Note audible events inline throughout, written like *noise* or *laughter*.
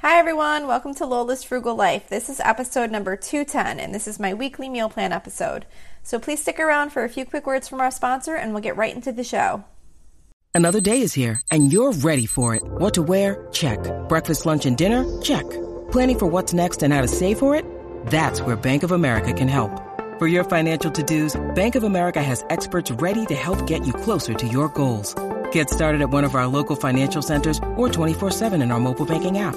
Hi, everyone. Welcome to Lola's Frugal Life. This is episode number 210, and this is my weekly meal plan episode. So please stick around for a few quick words from our sponsor, and we'll get right into the show. Another day is here, and you're ready for it. What to wear? Check. Breakfast, lunch, and dinner? Check. Planning for what's next and how to save for it? That's where Bank of America can help. For your financial to dos, Bank of America has experts ready to help get you closer to your goals. Get started at one of our local financial centers or 24-7 in our mobile banking app.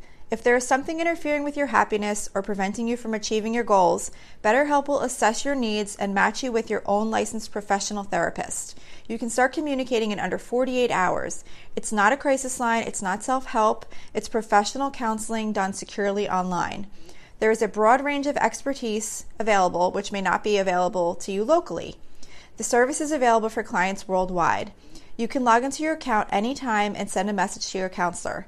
If there is something interfering with your happiness or preventing you from achieving your goals, BetterHelp will assess your needs and match you with your own licensed professional therapist. You can start communicating in under 48 hours. It's not a crisis line, it's not self help, it's professional counseling done securely online. There is a broad range of expertise available, which may not be available to you locally. The service is available for clients worldwide. You can log into your account anytime and send a message to your counselor.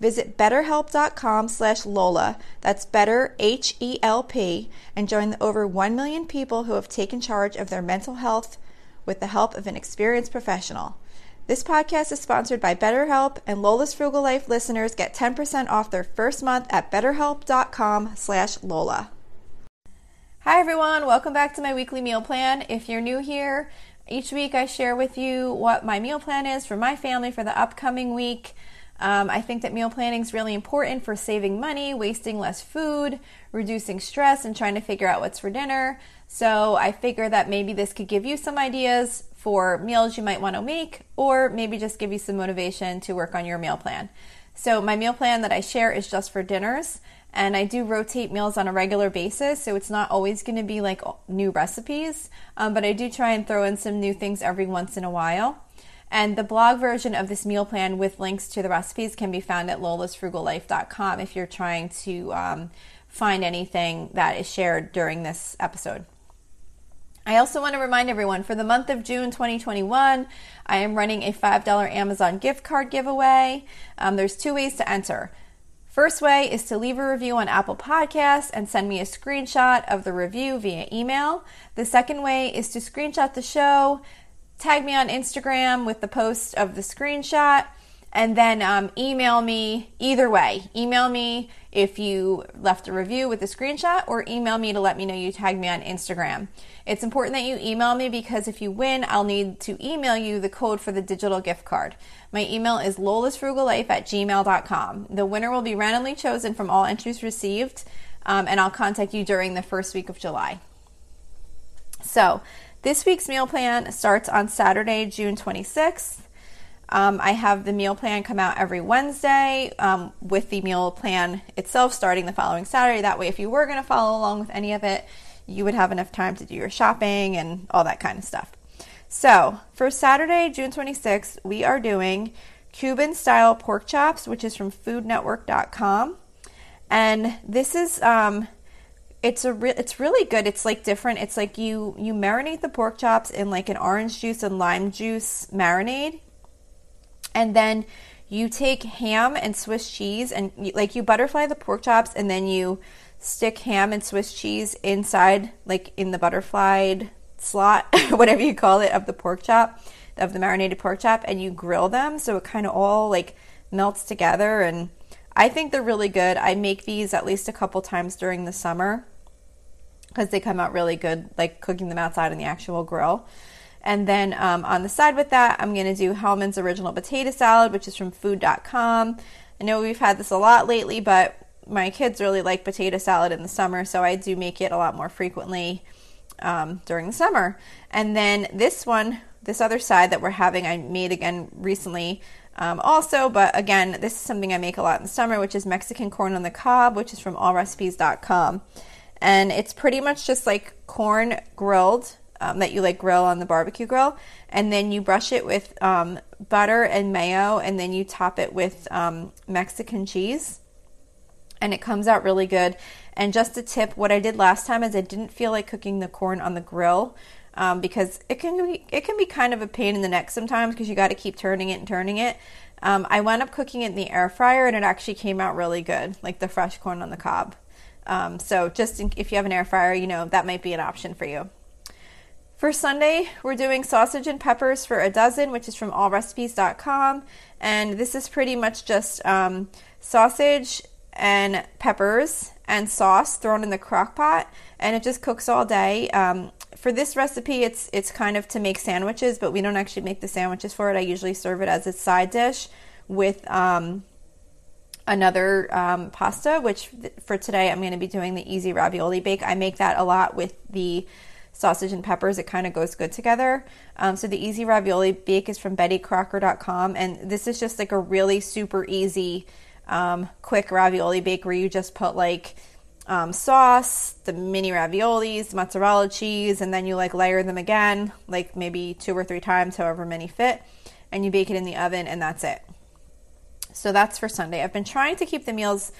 Visit betterhelp.com slash Lola, that's better H-E-L-P, and join the over 1 million people who have taken charge of their mental health with the help of an experienced professional. This podcast is sponsored by BetterHelp, and Lola's Frugal Life listeners get 10% off their first month at betterhelp.com slash Lola. Hi everyone, welcome back to my weekly meal plan. If you're new here, each week I share with you what my meal plan is for my family for the upcoming week. Um, I think that meal planning is really important for saving money, wasting less food, reducing stress, and trying to figure out what's for dinner. So I figure that maybe this could give you some ideas for meals you might want to make, or maybe just give you some motivation to work on your meal plan. So my meal plan that I share is just for dinners, and I do rotate meals on a regular basis, so it's not always going to be like new recipes, um, but I do try and throw in some new things every once in a while. And the blog version of this meal plan with links to the recipes can be found at lolasfrugallife.com if you're trying to um, find anything that is shared during this episode. I also want to remind everyone for the month of June 2021, I am running a $5 Amazon gift card giveaway. Um, there's two ways to enter. First way is to leave a review on Apple Podcasts and send me a screenshot of the review via email. The second way is to screenshot the show, tag me on Instagram with the post of the screenshot, and then um, email me either way. Email me if you left a review with a screenshot, or email me to let me know you tagged me on Instagram. It's important that you email me because if you win, I'll need to email you the code for the digital gift card. My email is lolasfrugallife at gmail.com. The winner will be randomly chosen from all entries received, um, and I'll contact you during the first week of July. So, this week's meal plan starts on Saturday, June 26th. Um, I have the meal plan come out every Wednesday um, with the meal plan itself starting the following Saturday. That way, if you were going to follow along with any of it, you would have enough time to do your shopping and all that kind of stuff. So, for Saturday, June 26th, we are doing Cuban style pork chops, which is from foodnetwork.com. And this is um, it's a re- it's really good. It's like different. It's like you you marinate the pork chops in like an orange juice and lime juice marinade, and then you take ham and Swiss cheese and you, like you butterfly the pork chops and then you stick ham and Swiss cheese inside like in the butterflied slot, *laughs* whatever you call it, of the pork chop of the marinated pork chop, and you grill them so it kind of all like melts together and. I think they're really good. I make these at least a couple times during the summer because they come out really good, like cooking them outside on the actual grill. And then um, on the side with that, I'm going to do Hellmann's Original Potato Salad, which is from food.com. I know we've had this a lot lately, but my kids really like potato salad in the summer, so I do make it a lot more frequently um, during the summer. And then this one, this other side that we're having, I made again recently um, also, but again, this is something I make a lot in the summer, which is Mexican corn on the cob, which is from allrecipes.com and it's pretty much just like corn grilled um, that you like grill on the barbecue grill, and then you brush it with um, butter and mayo, and then you top it with um, Mexican cheese, and it comes out really good. And just a tip: what I did last time is I didn't feel like cooking the corn on the grill. Um, because it can be it can be kind of a pain in the neck sometimes because you got to keep turning it and turning it. Um, I wound up cooking it in the air fryer and it actually came out really good, like the fresh corn on the cob. Um, so just in, if you have an air fryer, you know that might be an option for you. For Sunday, we're doing sausage and peppers for a dozen, which is from allrecipes.com. And this is pretty much just um, sausage and peppers and sauce thrown in the crock pot, and it just cooks all day. Um, for this recipe, it's it's kind of to make sandwiches, but we don't actually make the sandwiches for it. I usually serve it as a side dish with um, another um, pasta, which for today I'm going to be doing the easy ravioli bake. I make that a lot with the sausage and peppers. It kind of goes good together. Um, so the easy ravioli bake is from BettyCrocker.com, and this is just like a really super easy, um, quick ravioli bake where you just put like um, sauce, the mini raviolis, mozzarella cheese, and then you like layer them again, like maybe two or three times, however many fit, and you bake it in the oven, and that's it. So that's for Sunday. I've been trying to keep the meals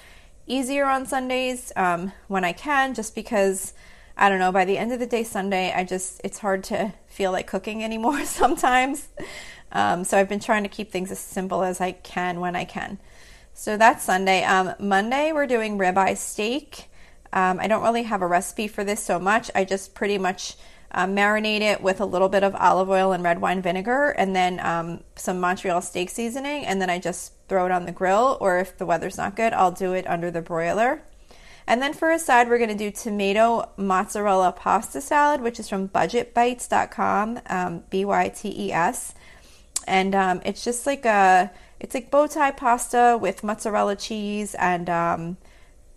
easier on Sundays um, when I can, just because I don't know, by the end of the day Sunday, I just, it's hard to feel like cooking *laughs* anymore sometimes. Um, so I've been trying to keep things as simple as I can when I can. So that's Sunday. Um, Monday, we're doing ribeye steak. Um, I don't really have a recipe for this so much. I just pretty much uh, marinate it with a little bit of olive oil and red wine vinegar and then um, some Montreal steak seasoning. And then I just throw it on the grill, or if the weather's not good, I'll do it under the broiler. And then for a side, we're going to do tomato mozzarella pasta salad, which is from budgetbytes.com, um, B Y T E S. And um, it's just like a, it's like bow tie pasta with mozzarella cheese and um,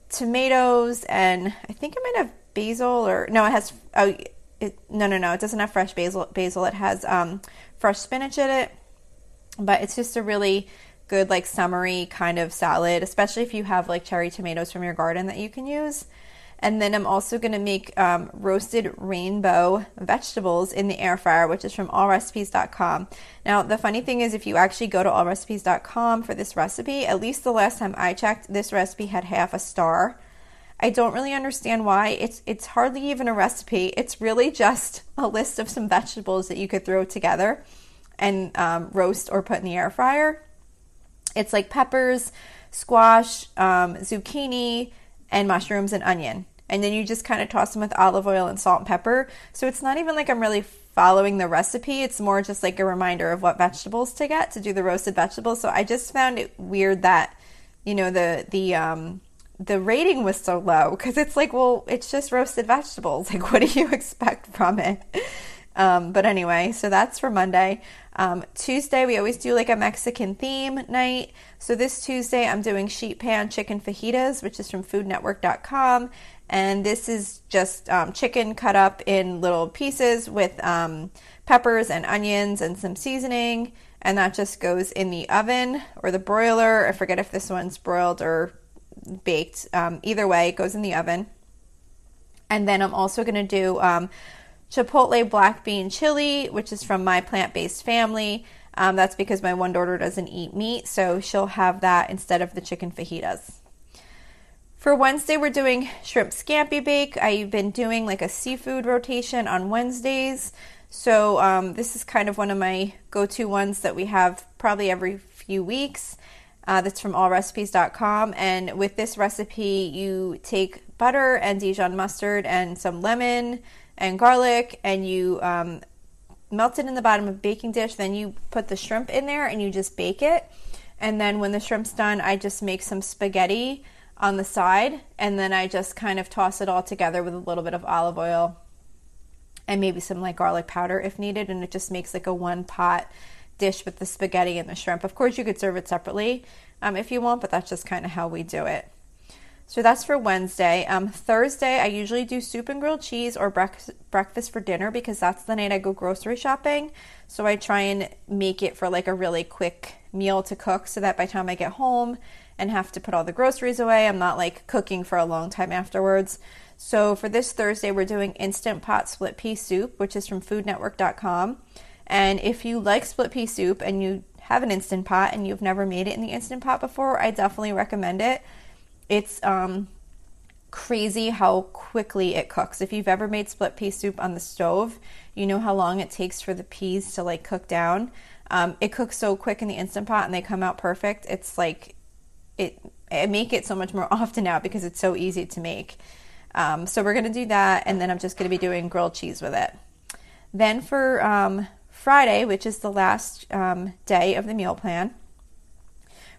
tomatoes, and I think it might have basil or no, it has. Oh, it, no, no, no, it doesn't have fresh basil. Basil. It has um, fresh spinach in it, but it's just a really good like summery kind of salad, especially if you have like cherry tomatoes from your garden that you can use. And then I'm also going to make um, roasted rainbow vegetables in the air fryer, which is from allrecipes.com. Now, the funny thing is, if you actually go to allrecipes.com for this recipe, at least the last time I checked, this recipe had half a star. I don't really understand why. It's it's hardly even a recipe. It's really just a list of some vegetables that you could throw together and um, roast or put in the air fryer. It's like peppers, squash, um, zucchini, and mushrooms and onion. And then you just kind of toss them with olive oil and salt and pepper. So it's not even like I'm really following the recipe. It's more just like a reminder of what vegetables to get to do the roasted vegetables. So I just found it weird that, you know, the the um the rating was so low *laughs* because it's like, well, it's just roasted vegetables. *laughs* Like, what do you *laughs* expect from it? Um, but anyway, so that's for Monday. Um, Tuesday, we always do like a Mexican theme night. So this Tuesday, I'm doing sheet pan chicken fajitas, which is from foodnetwork.com. And this is just um, chicken cut up in little pieces with um, peppers and onions and some seasoning. And that just goes in the oven or the broiler. I forget if this one's broiled or baked. Um, either way, it goes in the oven. And then I'm also going to do um, Chipotle black bean chili, which is from my plant based family. Um, that's because my one daughter doesn't eat meat, so she'll have that instead of the chicken fajitas. For Wednesday, we're doing shrimp scampi bake. I've been doing like a seafood rotation on Wednesdays. So, um, this is kind of one of my go to ones that we have probably every few weeks. Uh, that's from allrecipes.com. And with this recipe, you take butter and Dijon mustard and some lemon, and garlic and you um, melt it in the bottom of a baking dish. Then you put the shrimp in there and you just bake it. And then when the shrimp's done, I just make some spaghetti on the side and then I just kind of toss it all together with a little bit of olive oil and maybe some like garlic powder if needed. And it just makes like a one pot dish with the spaghetti and the shrimp. Of course, you could serve it separately um, if you want, but that's just kind of how we do it. So that's for Wednesday. Um, Thursday, I usually do soup and grilled cheese or breakfast breakfast for dinner because that's the night I go grocery shopping. So I try and make it for like a really quick meal to cook so that by the time I get home and have to put all the groceries away, I'm not like cooking for a long time afterwards. So for this Thursday, we're doing Instant Pot Split Pea Soup, which is from foodnetwork.com. And if you like split pea soup and you have an Instant Pot and you've never made it in the Instant Pot before, I definitely recommend it. It's um, crazy how quickly it cooks. If you've ever made split pea soup on the stove, you know how long it takes for the peas to like cook down. Um, it cooks so quick in the Instant Pot and they come out perfect. It's like it I make it so much more *laughs* often now because it's so easy to make. Um, so we're to do that, and then I'm just to be doing grilled cheese with it. Then for um, Friday, which is the last um, day of the meal plan,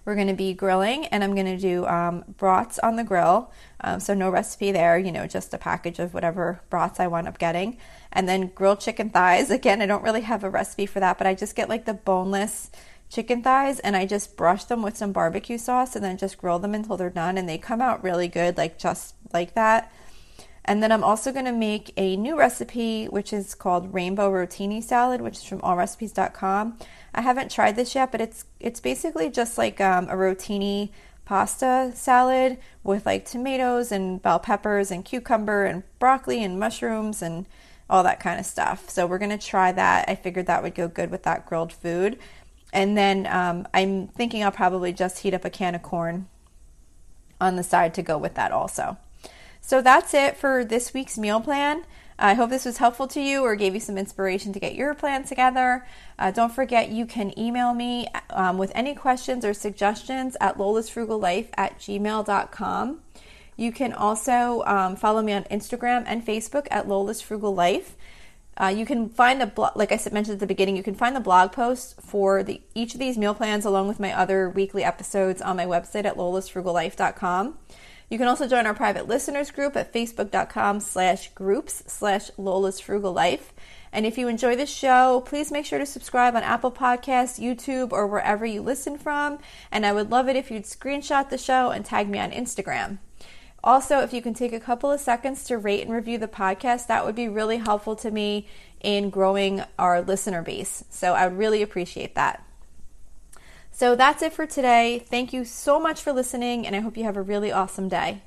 we're going to be grilling, and I'm going to do um, brats on the grill. Um, so no recipe there, you know, just a package of whatever brats I wind up getting. And then grilled chicken thighs. Again, I don't really have a recipe for that, but I just get like the boneless chicken thighs and I just brush them with some barbecue sauce and then just grill them until they're done and they come out really good like just like that. And then I'm also going to make a new recipe which is called rainbow rotini salad which is from allrecipes.com. I haven't tried this yet but it's it's basically just like um, a rotini pasta salad with like tomatoes and bell peppers and cucumber and broccoli and mushrooms and all that kind of stuff. So we're going to try that. I figured that would go good with that grilled food. And then um, I'm thinking I'll probably just heat up a can of corn on the side to go with that also. So that's it for this week's meal plan. I hope this was helpful to you or gave you some inspiration to get your plan together. Uh, don't forget you can email me um, with any questions or suggestions at lolasfrugallife at gmail.com. You can also um, follow me on Instagram and Facebook at Lola's Frugal Life. Uh, you can find the blog, like I said mentioned at the beginning, you can find the blog post for the each of these meal plans along with my other weekly episodes on my website at lolasfrugallife.com. You can also join our private listeners group at facebook.com slash groups slash Lola's Frugal Life. And if you enjoy this show, please make sure to subscribe on Apple Podcasts, YouTube, or wherever you listen from. And I would love it if you'd screenshot the show and tag me on Instagram. Also, if you can take a couple of seconds to rate and review the podcast, that would be really helpful to me in growing our listener base. So I would really appreciate that. So that's it for today. Thank you so much for listening, and I hope you have a really awesome day.